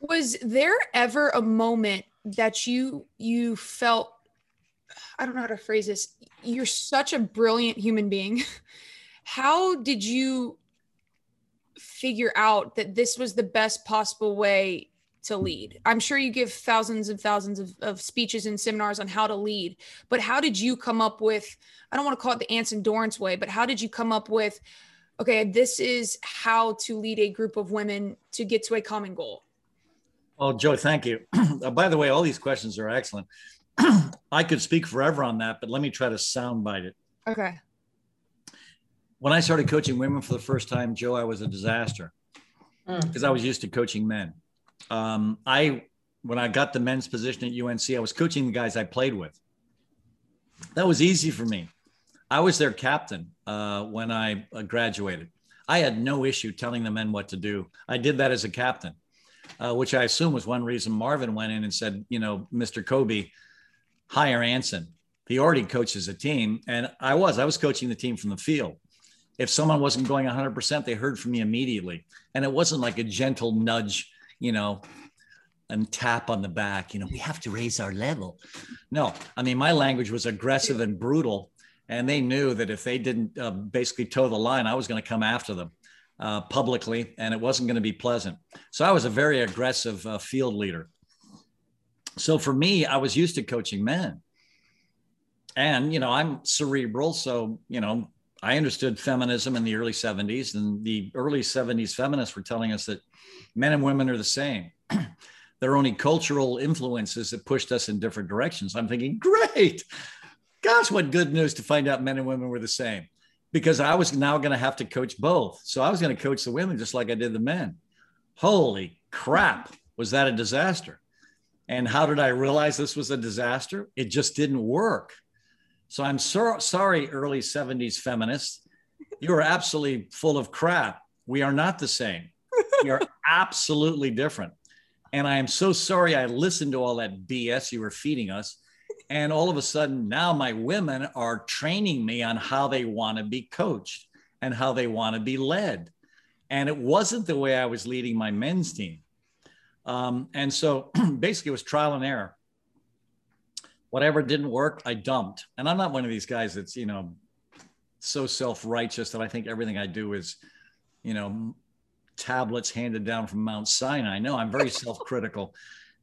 Was there ever a moment that you you felt I don't know how to phrase this. You're such a brilliant human being. How did you figure out that this was the best possible way to lead? I'm sure you give thousands and thousands of, of speeches and seminars on how to lead, but how did you come up with, I don't want to call it the Anson Dorrance way, but how did you come up with, okay, this is how to lead a group of women to get to a common goal? Oh, Joe, thank you. uh, by the way, all these questions are excellent. I could speak forever on that, but let me try to soundbite it. Okay. When I started coaching women for the first time, Joe, I was a disaster because mm. I was used to coaching men. Um, I when I got the men's position at UNC, I was coaching the guys I played with. That was easy for me. I was their captain uh, when I uh, graduated. I had no issue telling the men what to do. I did that as a captain, uh, which I assume was one reason Marvin went in and said, you know, Mr. Cobey, hire Anson. He already coaches a team, and I was. I was coaching the team from the field. If someone wasn't going 100%, they heard from me immediately, and it wasn't like a gentle nudge you know, and tap on the back, you know, we have to raise our level. No, I mean, my language was aggressive and brutal. And they knew that if they didn't uh, basically toe the line, I was going to come after them uh, publicly and it wasn't going to be pleasant. So I was a very aggressive uh, field leader. So for me, I was used to coaching men. And, you know, I'm cerebral. So, you know, I understood feminism in the early 70s, and the early 70s feminists were telling us that men and women are the same. there are only cultural influences that pushed us in different directions. I'm thinking, great. Gosh, what good news to find out men and women were the same. Because I was now going to have to coach both. So I was going to coach the women just like I did the men. Holy crap, was that a disaster? And how did I realize this was a disaster? It just didn't work. So I'm so, sorry, early 70s feminists. You are absolutely full of crap. We are not the same. We are absolutely different. And I am so sorry I listened to all that BS you were feeding us. And all of a sudden, now my women are training me on how they want to be coached and how they want to be led. And it wasn't the way I was leading my men's team. Um, and so basically, it was trial and error whatever didn't work, I dumped. And I'm not one of these guys that's, you know, so self-righteous that I think everything I do is, you know, tablets handed down from Mount Sinai. No, I'm very self-critical.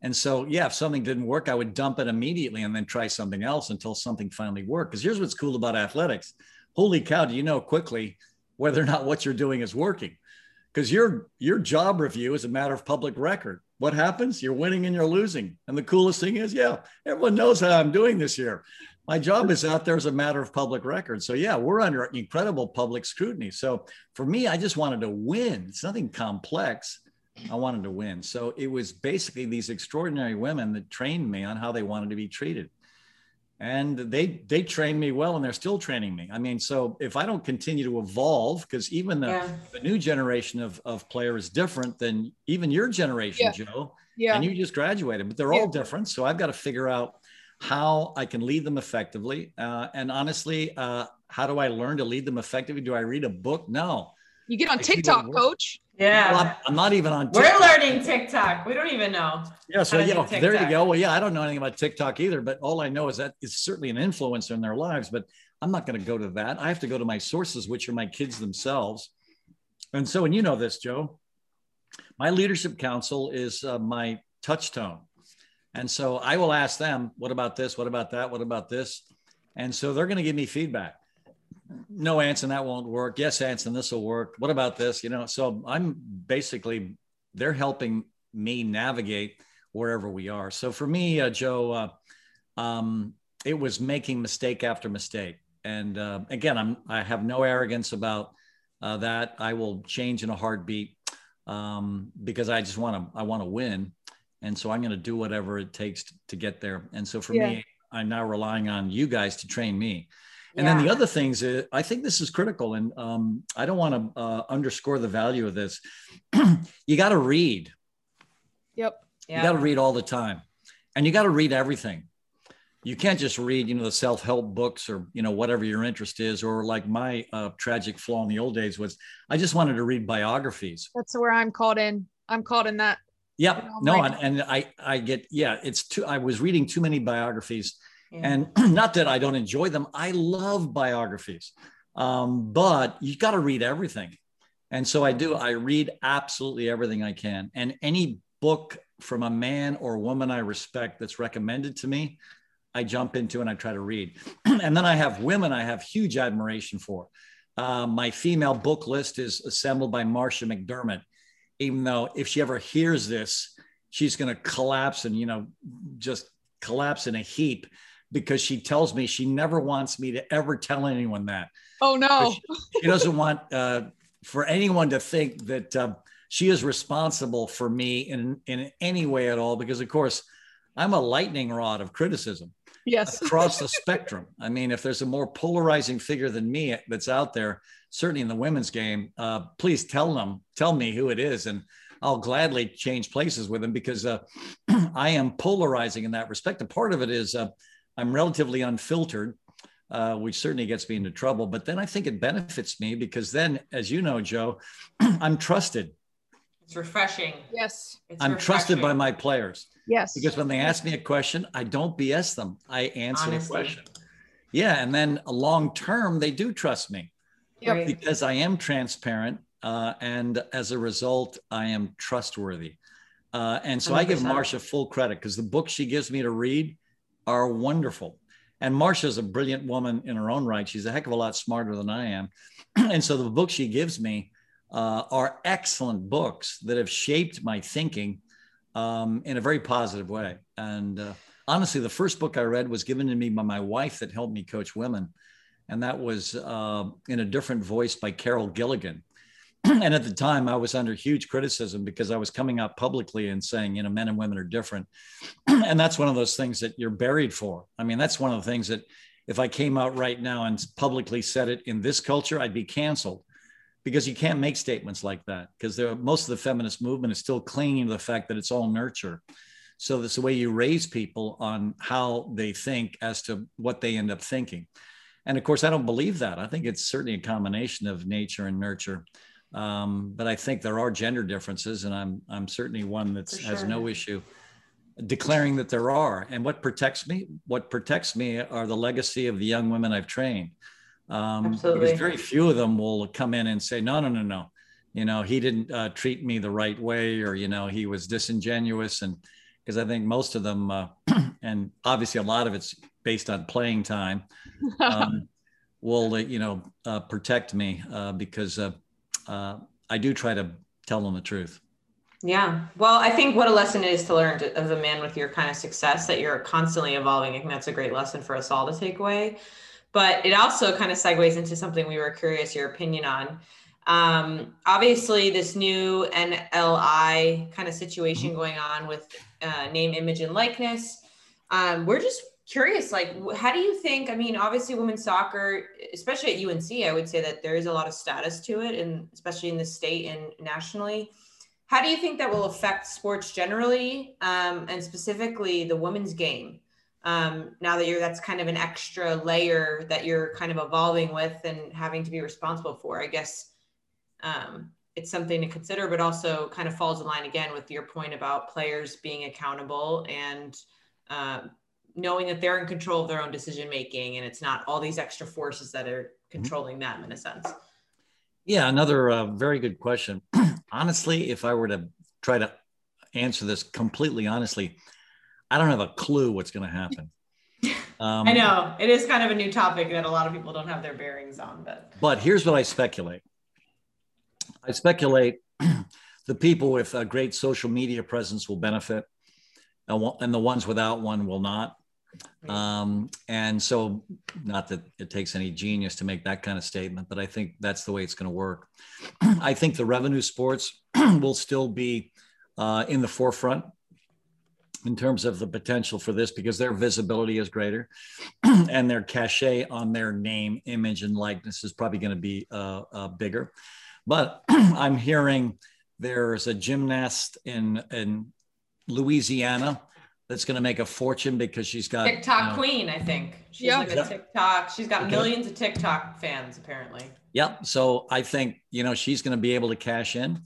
And so, yeah, if something didn't work, I would dump it immediately and then try something else until something finally worked. Because here's what's cool about athletics. Holy cow, do you know quickly whether or not what you're doing is working? Because your your job review is a matter of public record what happens? You're winning and you're losing. And the coolest thing is, yeah, everyone knows how I'm doing this year. My job is out there as a matter of public record. So, yeah, we're under incredible public scrutiny. So, for me, I just wanted to win. It's nothing complex. I wanted to win. So, it was basically these extraordinary women that trained me on how they wanted to be treated. And they they trained me well and they're still training me. I mean so if i don't continue to evolve because even the, yeah. the new generation of, of player is different than even your generation yeah. joe. Yeah. And you just graduated but they're yeah. all different. So i've got to figure out how i can lead them effectively. Uh, and honestly uh, how do i learn to lead them effectively? Do i read a book? No. You get on tiktok coach yeah. Well, I'm, I'm, not even on TikTok. We're learning TikTok. We don't even know. Yeah. So, yeah, there you go. Well, yeah, I don't know anything about TikTok either, but all I know is that it's certainly an influencer in their lives, but I'm not going to go to that. I have to go to my sources, which are my kids themselves. And so, and you know this, Joe, my leadership council is uh, my touchstone. And so I will ask them, what about this? What about that? What about this? And so they're going to give me feedback no, Anson, that won't work. Yes, Anson, this will work. What about this? You know, so I'm basically, they're helping me navigate wherever we are. So for me, uh, Joe, uh, um, it was making mistake after mistake. And uh, again, I'm, I have no arrogance about uh, that. I will change in a heartbeat um, because I just want to, I want to win. And so I'm going to do whatever it takes to, to get there. And so for yeah. me, I'm now relying on you guys to train me. And yeah. then the other things, uh, I think this is critical, and um, I don't want to uh, underscore the value of this. you got to read. Yep. Yeah. You got to read all the time, and you got to read everything. You can't just read, you know, the self-help books or you know whatever your interest is, or like my uh, tragic flaw in the old days was, I just wanted to read biographies. That's where I'm caught in. I'm caught in that Yep. You know, no, like- and, and I I get yeah. It's too. I was reading too many biographies, And not that I don't enjoy them. I love biographies, um, but you got to read everything, and so I do. I read absolutely everything I can, and any book from a man or woman I respect that's recommended to me, I jump into and I try to read. and then I have women I have huge admiration for. Uh, my female book list is assembled by Marcia McDermott. Even though if she ever hears this, she's going to collapse and you know just collapse in a heap because she tells me she never wants me to ever tell anyone that Oh no. she doesn't want uh, for anyone to think that uh, she is responsible for me in in any way at all because of course i'm a lightning rod of criticism Yes. across the spectrum i mean if there's a more polarizing figure than me that's out there certainly in the women's game uh, please tell them tell me who it is and i'll gladly change places with them because uh, i am polarizing in that respect a part of it is uh, i'm relatively unfiltered uh, which certainly gets me into trouble. But then I think it benefits me because then, as you know, Joe, I'm trusted. it's refreshing. Yes. It's I'm trusted by my players Yes. because when they ask me a question, I don't BS them. I answer Honesty. the question. Yeah, and then long term, they do trust me Yep. Because I am transparent, uh, and as a result, I am trustworthy. Uh, and so I give 100%. Marcia full credit because the book she gives me to read are wonderful. And Marcia's a brilliant woman in her own right. She's a heck of a lot smarter than I am. and so the books she gives me uh, are excellent books that have shaped my thinking um, in a very positive way. And uh, honestly, the first book I read was given to me by my wife that helped me coach women. And that was uh, in a different voice by Carol Gilligan. and at the time, I was under huge criticism because I was coming out publicly and saying, you know, men and women are different. and that's one of those things that you're buried for. I mean, that's one of the things that if I came out right now and publicly said it in this culture, I'd be canceled because you can't make statements like that because most of the feminist movement is still clinging to the fact that it's all nurture. So that's the way you raise people on how they think as to what they end up thinking. And of course, I don't believe that. I think it's certainly a combination of nature and nurture. Um, but I think there are gender differences, and I'm I'm certainly one that For has no issue declaring that there are. And what protects me? What protects me are the legacy of the young women I've trained. Um, Absolutely. Because very few of them will come in and say, no, no, no, no. You know, he didn't uh, treat me the right way, or you know, he was disingenuous. And because I think most of them, uh, and obviously a lot of it's based on playing time, um, will uh, you know uh, protect me uh, because uh, I do try to tell them the truth. Yeah. Well, I think what a lesson it is to learn to, as a man with your kind of success that you're constantly evolving. I think that's a great lesson for us all to take away. But it also kind of segues into something we were curious your opinion on. Um, obviously, this new NLI kind of situation going on with uh, name, image, and likeness. Um, we're just curious, like, how do you think? I mean, obviously, women's soccer, especially at UNC, I would say that there is a lot of status to it, and especially in the state and nationally. How do you think that will affect sports generally, um, and specifically the women's game? Um, now that you're that's kind of an extra layer that you're kind of evolving with and having to be responsible for. I guess um, it's something to consider, but also kind of falls in line again with your point about players being accountable and um, knowing that they're in control of their own decision making, and it's not all these extra forces that are controlling them in a sense. Yeah, another uh, very good question. honestly, if I were to try to answer this completely honestly, I don't have a clue what's going to happen. Um, I know it is kind of a new topic that a lot of people don't have their bearings on, but But here's what I speculate. I speculate the people with a great social media presence will benefit, and and the ones without one will not. Um, and so, not that it takes any genius to make that kind of statement, but I think that's the way it's going to work. I think the revenue sports will still be uh, in the forefront in terms of the potential for this because their visibility is greater and their cachet on their name, image, and likeness is probably going to be uh, uh, bigger. But I'm hearing there's a gymnast in in Louisiana that's going to make a fortune because she's got TikTok you know- queen, I think. She's Yeah. like a TikTok. She's got Okay. millions of TikTok fans apparently. Yep. So I think, you know, she's going to be able to cash in.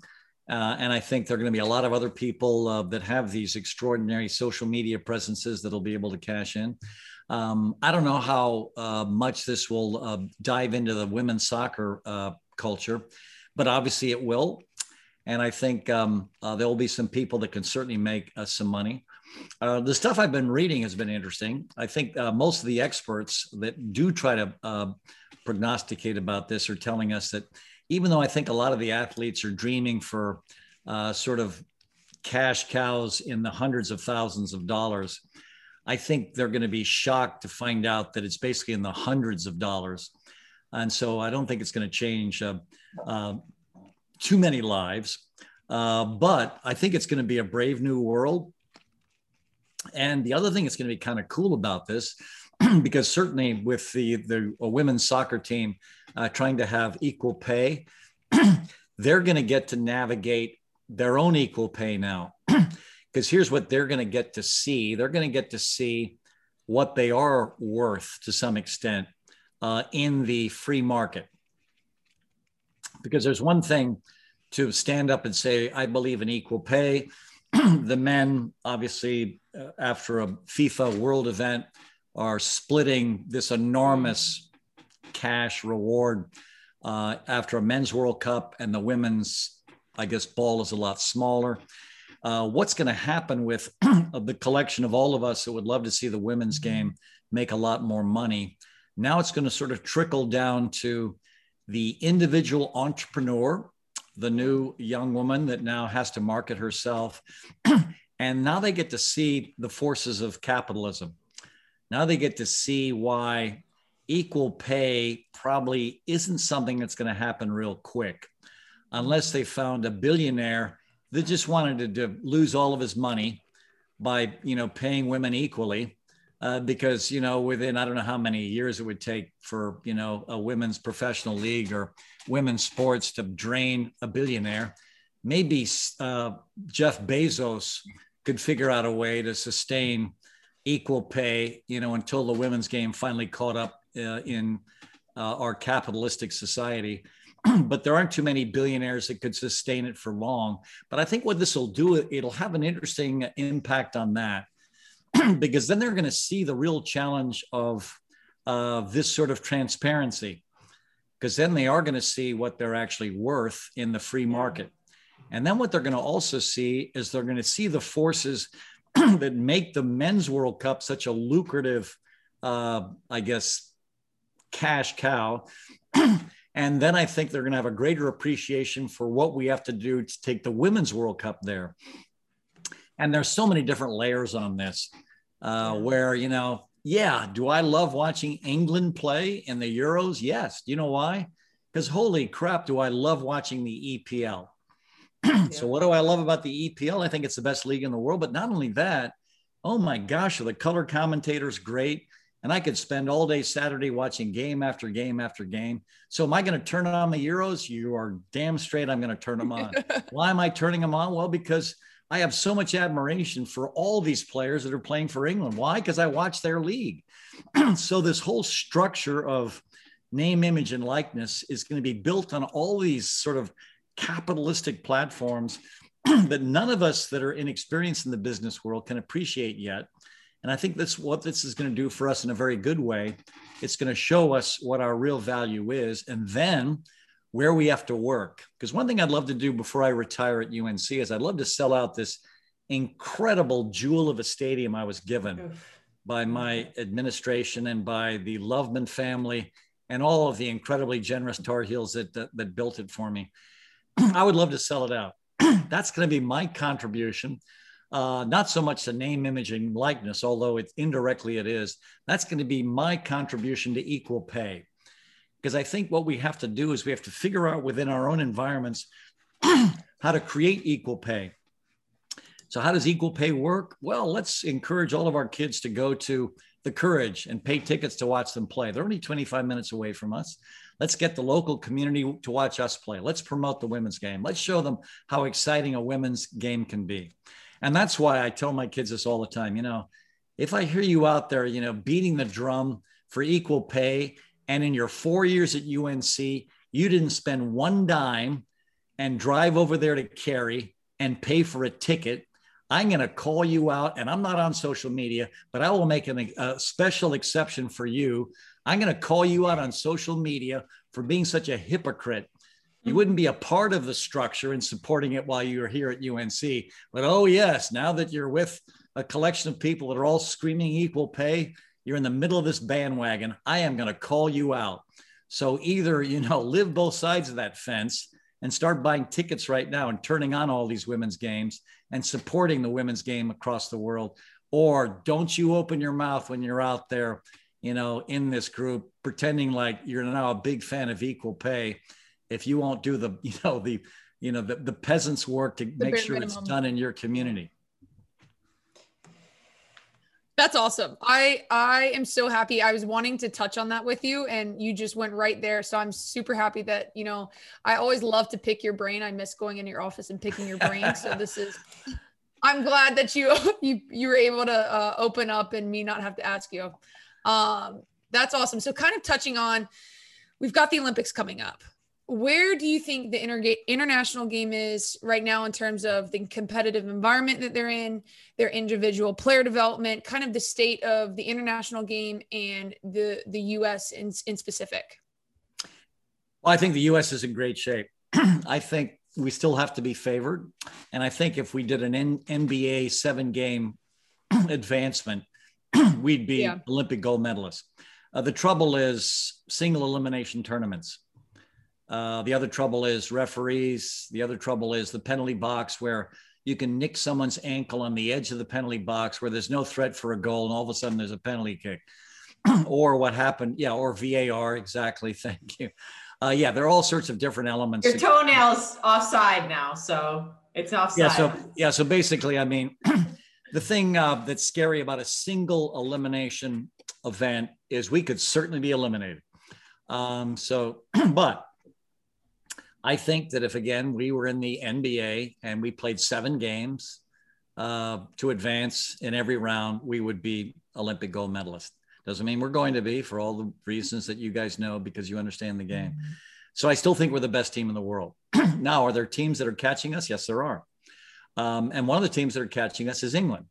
Uh, and I think there are going to be a lot of other people uh, that have these extraordinary social media presences that'll be able to cash in. Um, I don't know how uh, much this will uh, dive into the women's soccer uh, culture, but obviously it will. And I think um, uh, there will be some people that can certainly make some money. The stuff I've been reading has been interesting. I think most of the experts that do try to prognosticate about this are telling us that even though I think a lot of the athletes are dreaming for uh, sort of cash cows in the hundreds of thousands of dollars, I think they're going to be shocked to find out that it's basically in the hundreds of dollars. And so I don't think it's going to change uh, uh, too many lives. Uh, but I think it's going to be a brave new world. And the other thing that's going to be kind of cool about this, because certainly with the, the women's soccer team, uh, trying to have equal pay, they're going to get to navigate their own equal pay now. Because here's what they're going to get to see they're going to get to see what they are worth to some extent uh, in the free market. Because there's one thing to stand up and say, I believe in equal pay. the men, obviously, uh, after a FIFA world event, are splitting this enormous cash reward uh, after a men's World Cup and the women's, I guess, ball is a lot smaller. Uh, what's going to happen with the collection of all of us that would love to see the women's mm-hmm. game make a lot more money? Now it's going to sort of trickle down to the individual entrepreneur, the new young woman that now has to market herself. and now they get to see the forces of capitalism. Now they get to see why equal pay probably isn't something that's going to happen real quick unless they found a billionaire that just wanted to, to lose all of his money by you know paying women equally uh, because you know within i don't know how many years it would take for you know a women's professional league or women's sports to drain a billionaire maybe uh, jeff bezos could figure out a way to sustain equal pay you know until the women's game finally caught up uh, in uh, our capitalistic society. but there aren't too many billionaires that could sustain it for long. But I think what this will do, it'll have an interesting impact on that because then they're going to see the real challenge of uh, this sort of transparency because then they are going to see what they're actually worth in the free market. And then what they're going to also see is they're going to see the forces that make the men's World Cup such a lucrative, uh, I guess, cash cow. and then I think they're going to have a greater appreciation for what we have to do to take the Women's World Cup there. And there's so many different layers on this uh, where, you know, yeah, do I love watching England play in the Euros? Yes. Do you know why? Because holy crap, do I love watching the EPL. so, what do I love about the EPL? I think it's the best league in the world. But not only that, oh my gosh, are the color commentators great? and I could spend all day Saturday watching game after game after game. So am I going to turn on the Euros? You are damn straight I'm going to turn them on. Why am I turning them on? Well, because I have so much admiration for all these players that are playing for England. Why? Because I watch their league. so this whole structure of name, image, and likeness is going to be built on all these sort of capitalistic platforms that none of us that are inexperienced in the business world can appreciate yet and I think that's what this is going to do for us in a very good way. It's going to show us what our real value is and then where we have to work. Because one thing I'd love to do before I retire at UNC is I'd love to sell out this incredible jewel of a stadium I was given by my administration and by the Loveman family and all of the incredibly generous Tar Heels that, that, that built it for me. I would love to sell it out. That's going to be my contribution uh, not so much the name, image, and likeness, although it indirectly it is. That's going to be my contribution to equal pay. Because I think what we have to do is we have to figure out within our own environments how to create equal pay. So, how does equal pay work? Well, let's encourage all of our kids to go to the Courage and pay tickets to watch them play. They're only 25 minutes away from us. Let's get the local community to watch us play. Let's promote the women's game. Let's show them how exciting a women's game can be. And that's why I tell my kids this all the time. You know, if I hear you out there, you know, beating the drum for equal pay, and in your four years at UNC, you didn't spend one dime and drive over there to Cary and pay for a ticket, I'm going to call you out. And I'm not on social media, but I will make an, a special exception for you. I'm going to call you out on social media for being such a hypocrite. You wouldn't be a part of the structure and supporting it while you were here at UNC. But oh, yes, now that you're with a collection of people that are all screaming equal pay, you're in the middle of this bandwagon. I am going to call you out. So either, you know, live both sides of that fence and start buying tickets right now and turning on all these women's games and supporting the women's game across the world. Or don't you open your mouth when you're out there, you know, in this group, pretending like you're now a big fan of equal pay. If you won't do the, you know, the, you know, the, the peasants work to the make sure minimum. it's done in your community. That's awesome. I I am so happy. I was wanting to touch on that with you and you just went right there. So I'm super happy that, you know, I always love to pick your brain. I miss going in your office and picking your brain. so this is I'm glad that you you you were able to uh, open up and me not have to ask you. Um that's awesome. So kind of touching on we've got the Olympics coming up where do you think the inter- international game is right now in terms of the competitive environment that they're in their individual player development kind of the state of the international game and the the us in, in specific? Well i think the us is in great shape. I think we still have to be favored. And i think if we did an N- nba seven game advancement we'd be yeah. olympic gold medalists. Uh, the trouble is single elimination tournaments uh, the other trouble is referees. The other trouble is the penalty box where you can nick someone's ankle on the edge of the penalty box where there's no threat for a goal and all of a sudden there's a penalty kick. or what happened, yeah, or VAR, exactly. Thank you. Uh, yeah, there are all sorts of different elements. Your toenails offside now, so it's offside. Yeah, so yeah, so basically, I mean, the thing uh, that's scary about a single elimination event is we could certainly be eliminated. Um, so, but I think that if again we were in the NBA and we played seven games uh, to advance in every round, we would be Olympic gold medalist. Doesn't mean we're going to be for all the reasons that you guys know because you understand the game. Mm-hmm. So I still think we're the best team in the world. now, are there teams that are catching us? Yes, there are. Um, and one of the teams that are catching us is England.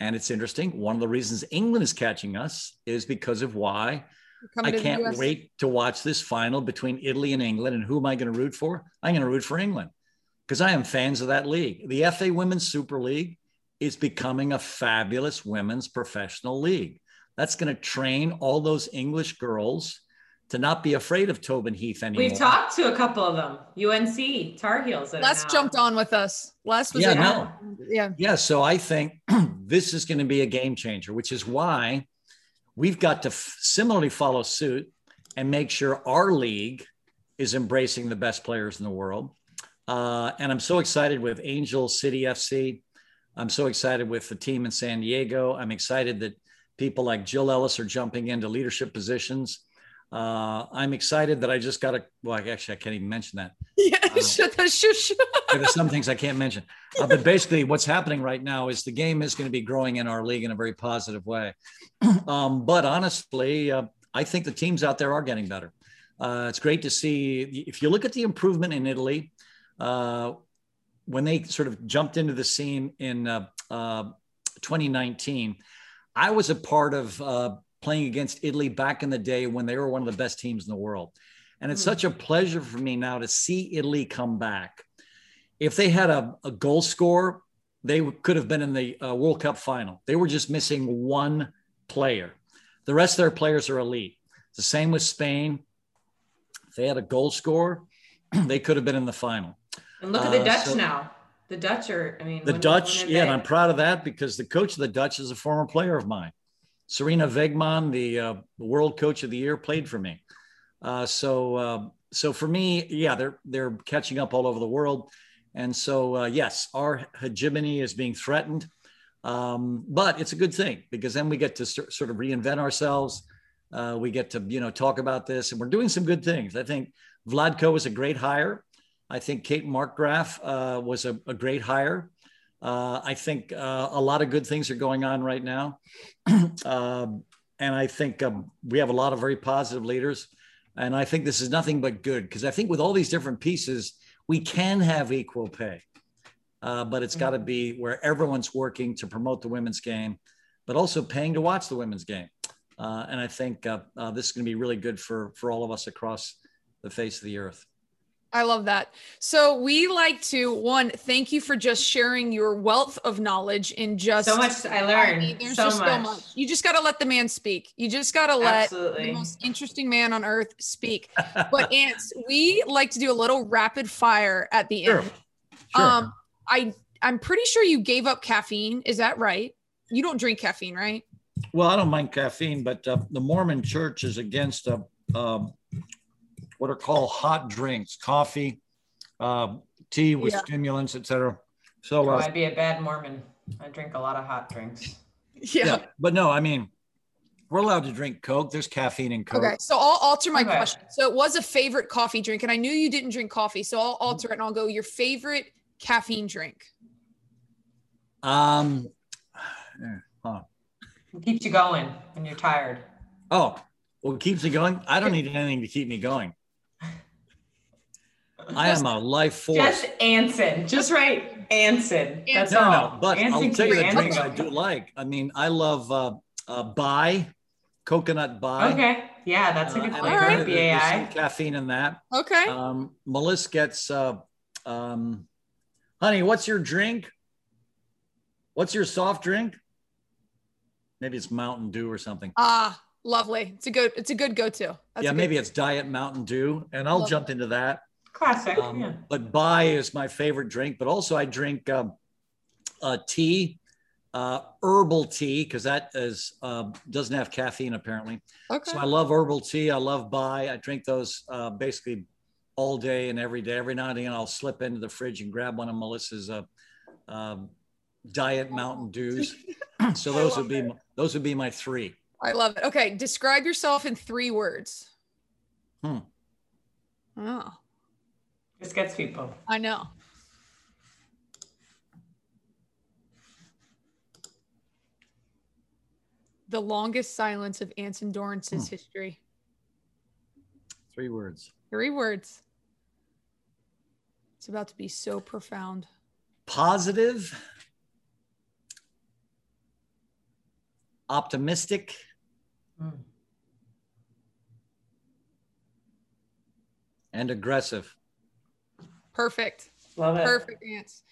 And it's interesting. One of the reasons England is catching us is because of why I can't wait to watch this final between Italy and England. And who am I going to root for? I'm going to root for England because I am fans of that league. The FA Women's Super League is becoming a fabulous women's professional league. That's going to train all those English girls to not be afraid of Tobin Heath anymore. We've talked to a couple of them, UNC, Tar Heels. Les jumped on with us. Les was yeah, no. yeah. Yeah. So I think this is going to be a game changer, which is why we've got to f- similarly follow suit and make sure our league is embracing the best players in the world. Uh, and I'm so excited with Angel City FC. I'm so excited with the team in San Diego. I'm excited that people like Jill Ellis are jumping into leadership positions. Uh, I'm excited that I just got a. Well, actually, I can't even mention that. Yeah, uh, shush. there's some things I can't mention. Uh, but basically, what's happening right now is the game is going to be growing in our league in a very positive way. Um, but honestly, uh, I think the teams out there are getting better. Uh, it's great to see. If you look at the improvement in Italy, uh, when they sort of jumped into the scene in 2019, I was a part of playing against Italy back in the day when they were one of the best teams in the world. And it's mm. such a pleasure for me now to see Italy come back. If they had a, a goal score, they could have been in the uh, World Cup final. They were just missing one player. The rest of their players are elite. The same with Spain. If they had a goal score, they could have been in the final. And look at the uh, Dutch so now. The Dutch are, I mean, the when, Dutch, when yeah, and I'm proud of that because the coach of the Dutch is a former player of mine. Sarina Wiegman, the uh, world coach of the year, played for me. Uh, so, uh, so for me, yeah, they're they're catching up all over the world, and so uh, yes, our hegemony is being threatened, um, but it's a good thing because then we get to sort of reinvent ourselves. Uh, we get to you know talk about this, and we're doing some good things. I think Vlatko was a great hire. I think Kate Markgraf uh, was a, a great hire. Uh, I think uh, a lot of good things are going on right now. Um, and I think um, we have a lot of very positive leaders. And I think this is nothing but good because I think with all these different pieces, we can have equal pay, uh, but it's got to be where everyone's working to promote the women's game, but also paying to watch the women's game. Uh, and I think uh, uh, this is going to be really good for for all of us across the face of the earth. I love that. So we like to one thank you for just sharing your wealth of knowledge in just So much I I learned. mean, there's so, just much. so much. You just got to let the man speak. You just got to let the most interesting man on earth speak. But ants, we like to do a little rapid fire at the Sure. end. Sure. Um, I I'm pretty sure you gave up caffeine. Is that right? You don't drink caffeine, right? Well, I don't mind caffeine, but uh, the Mormon Church is against uh, um, what are called hot drinks, coffee, uh, tea with Yeah. stimulants, etc. So, Oh, uh, I'd be a bad Mormon. I drink a lot of hot drinks. Yeah. yeah, but no, I mean, we're allowed to drink Coke. There's caffeine in Coke. Okay, so I'll alter my Okay. question. So it was a favorite coffee drink, and I knew you didn't drink coffee, so I'll alter it and I'll go your favorite caffeine drink. Um, huh. It keeps you going when you're tired. Oh, well, it keeps me going. I don't need anything to keep me going. I am a life force. Just Anson. Just right. Anson. That's no, all. no, but Anson I'll tell you the your drinks I do like. I mean, I love uh, uh, Bai, coconut Bai. Okay. Yeah, that's a Uh, good and flavor. apparently there- there's some BAI. caffeine in that. Okay. Um, Melissa gets, uh, um, honey, what's your drink? What's your soft drink? Maybe it's Mountain Dew or something. Ah, lovely. It's a good. It's a good go-to. That's yeah, good- maybe it's Diet Mountain Dew, and I'll Love jump into that. Classic. Um, yeah. But Bai is my favorite drink. But also, I drink um, uh, tea, uh, herbal tea, because that is uh, doesn't have caffeine apparently. Okay. So I love herbal tea. I love Bai. I drink those uh, basically all day and every day. Every now and again, I'll slip into the fridge and grab one of Melissa's uh, um, Diet Mountain Dews. so those would be those would be my three. I love it. Okay, describe yourself in three words. Hmm. Oh, This gets people. I know. The longest silence of Anson Dorrance's Hmm. history. Three words. Three words. It's about to be so profound. Positive, optimistic, Mm. and aggressive. Perfect. Love it. Perfect ants.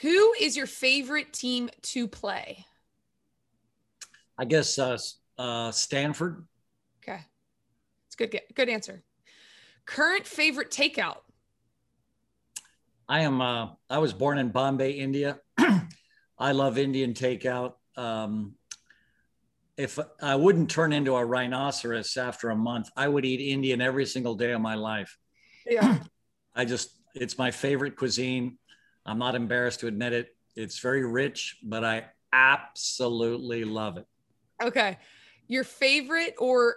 Who is your favorite team to play? I guess uh, uh, Stanford. Okay. It's good good answer. Current favorite takeout. I am. Uh, I was born in Bombay, India. I love Indian takeout. Um, if I wouldn't turn into a rhinoceros after a month, I would eat Indian every single day of my life. Yeah. I just, it's my favorite cuisine. I'm not embarrassed to admit it. It's very rich, but I absolutely love it. Okay. Your favorite or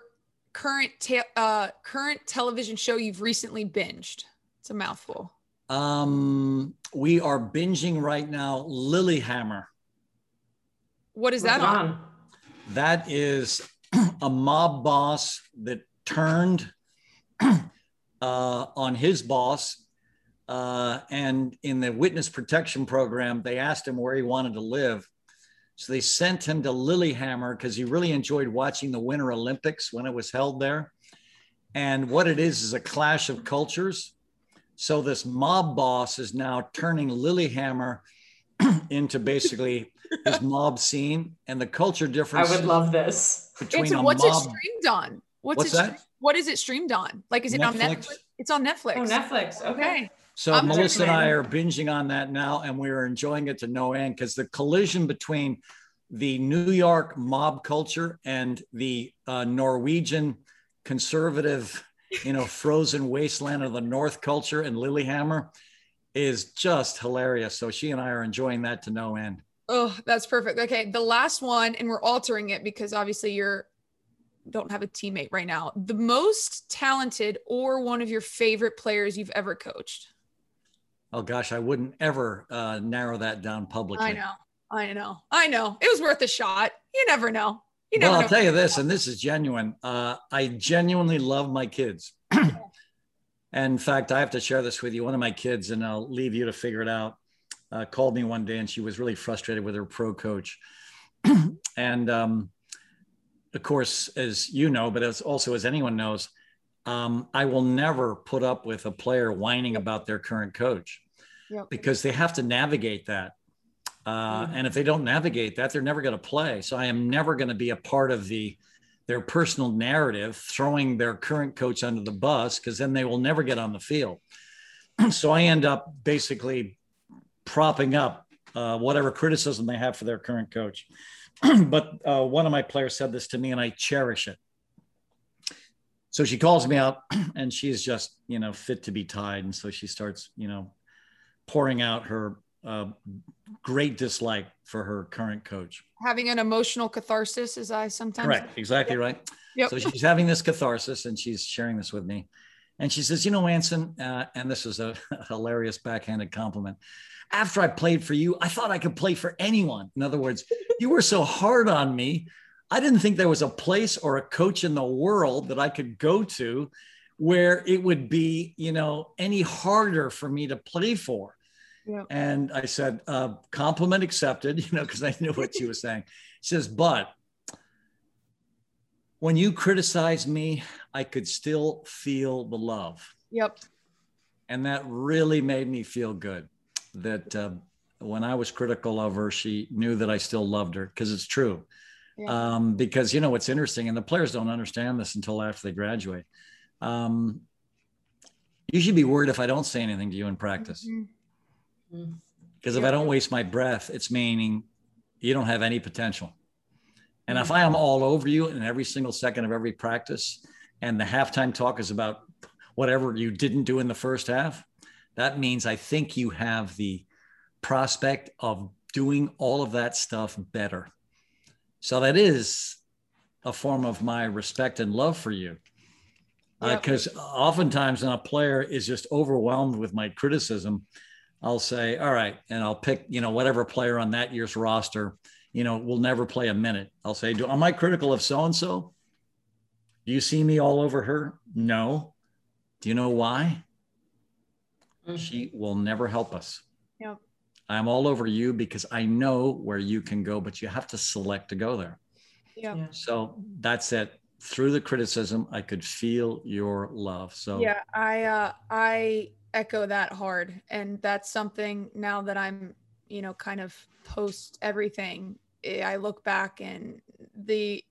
current ta- uh current television show you've recently binged. It's a mouthful. Um, we are binging right now Lilyhammer. What is What's that on? That is a mob boss that turned uh, on his boss. Uh, and in the witness protection program, they asked him where he wanted to live. So they sent him to Lilyhammer because he really enjoyed watching the Winter Olympics when it was held there. And what it is is a clash of cultures. So this mob boss is now turning Lilyhammer into basically his mob scene and the culture difference. I would love this. between Anson, a what's it streamed on? What's, What's it that? stre- what is it streamed on? Like is it on Netflix. Netflix? It's on Netflix. Oh, Netflix. Okay. Okay. So I'm Melissa and I are binging on that now, and we are enjoying it to no end because the collision between the New York mob culture and the uh, Norwegian conservative, you know, frozen wasteland of the North culture and Lilyhammer is just hilarious. So she and I are enjoying that to no end. Oh, that's perfect. Okay, the last one, and we're altering it because obviously you're don't have a teammate right now. The most talented or one of your favorite players you've ever coached. Oh gosh, I wouldn't ever uh, narrow that down publicly. I know, I know, I know. It was worth a shot. You never know. You never well. I'll tell you this, and this is genuine. Uh, I genuinely love my kids. And in fact, I have to share this with you. One of my kids, and I'll leave you to figure it out, uh, called me one day and she was really frustrated with her pro coach. and um, of course, as you know, but as also as anyone knows, um, I will never put up with a player whining about their current coach yep. because they have to navigate that. Uh, mm-hmm. And if they don't navigate that, they're never going to play. So I am never going to be a part of the their personal narrative, throwing their current coach under the bus, because then they will never get on the field. so I end up basically propping up uh, whatever criticism they have for their current coach. but uh, one of my players said this to me, and I cherish it. So she calls me out, and she's just you know fit to be tied, and so she starts you know pouring out her uh, great dislike for her current coach. Having an emotional catharsis, as I sometimes. Correct. Exactly yep. right. Yep. So she's having this catharsis, and she's sharing this with me. And she says, "You know, Anson, uh, and this is a hilarious backhanded compliment after I played for you, I thought I could play for anyone. In other words, you were so hard on me. I didn't think there was a place or a coach in the world that I could go to where it would be, you know, any harder for me to play for. Yeah. And I said, uh, compliment accepted, you know, because I knew what she was saying. She says, but when you criticize me, I could still feel the love. Yep. And that really made me feel good that uh, when I was critical of her, she knew that I still loved her because it's true. Yeah. Um, because you know what's interesting, and the players don't understand this until after they graduate. Um, you should be worried if I don't say anything to you in practice. Because mm-hmm. mm-hmm. if I don't waste my breath, it's meaning you don't have any potential. And mm-hmm. if I am all over you in every single second of every practice, and the halftime talk is about whatever you didn't do in the first half, that means I think you have the prospect of doing all of that stuff better. So that is a form of my respect and love for you. Because yep. uh, oftentimes when a player is just overwhelmed with my criticism, I'll say, all right, and I'll pick, you know, whatever player on that year's roster, you know, will never play a minute. I'll say, do, am I critical of so and so? Do you see me all over her? No. Do you know why? Mm-hmm. She will never help us. Yep. I'm all over you because I know where you can go, but you have to select to go there. Yep. Yeah. So that's it. Through the criticism, I could feel your love. So yeah, I uh I echo that hard. And that's something now that I'm, you know, kind of post everything. Eh, I look back and the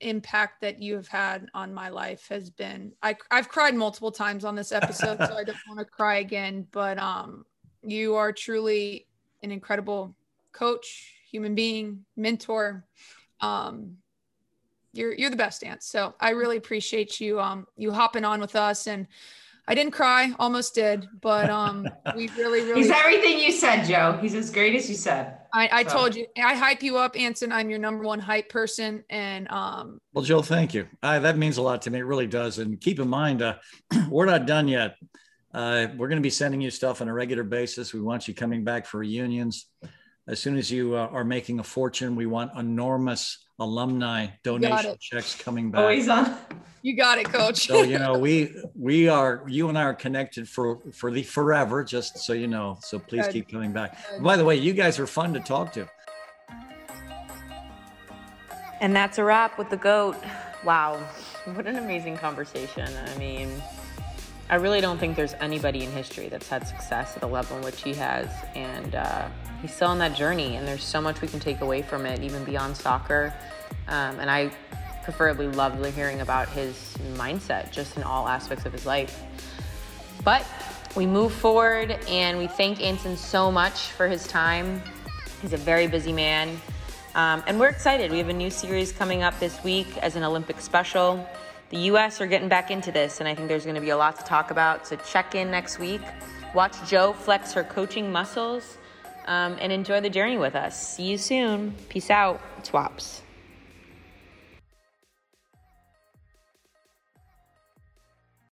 impact that you have had on my life has been I, i've cried multiple times on this episode so i don't want to cry again but um you are truly an incredible coach human being mentor um you're you're the best aunt so i really appreciate you um you hopping on with us and I didn't cry, almost did, but um, we really, really. He's everything you said, Joe. He's as great as you said. I, I so. told you, I hype you up, Anson. I'm your number one hype person, and um. Well, Joe, thank you. Uh, that means a lot to me. It really does. And keep in mind, uh, we're not done yet. Uh, we're going to be sending you stuff on a regular basis. We want you coming back for reunions. As soon as you uh, are making a fortune, we want enormous alumni donation checks coming back. Always on. You got it, coach. so you know we we are you and I are connected for for the forever. Just so you know. So please Good. keep coming back. By the way, you guys are fun to talk to. And that's a wrap with the goat. Wow, what an amazing conversation. I mean. I really don't think there's anybody in history that's had success at the level in which he has. And uh, he's still on that journey, and there's so much we can take away from it, even beyond soccer. Um, and I preferably loved hearing about his mindset just in all aspects of his life. But we move forward, and we thank Anson so much for his time. He's a very busy man. Um, and we're excited. We have a new series coming up this week as an Olympic special the US are getting back into this, and I think there's going to be a lot to talk about. So check in next week. Watch Joe flex her coaching muscles um, and enjoy the journey with us. See you soon. Peace out. Swaps.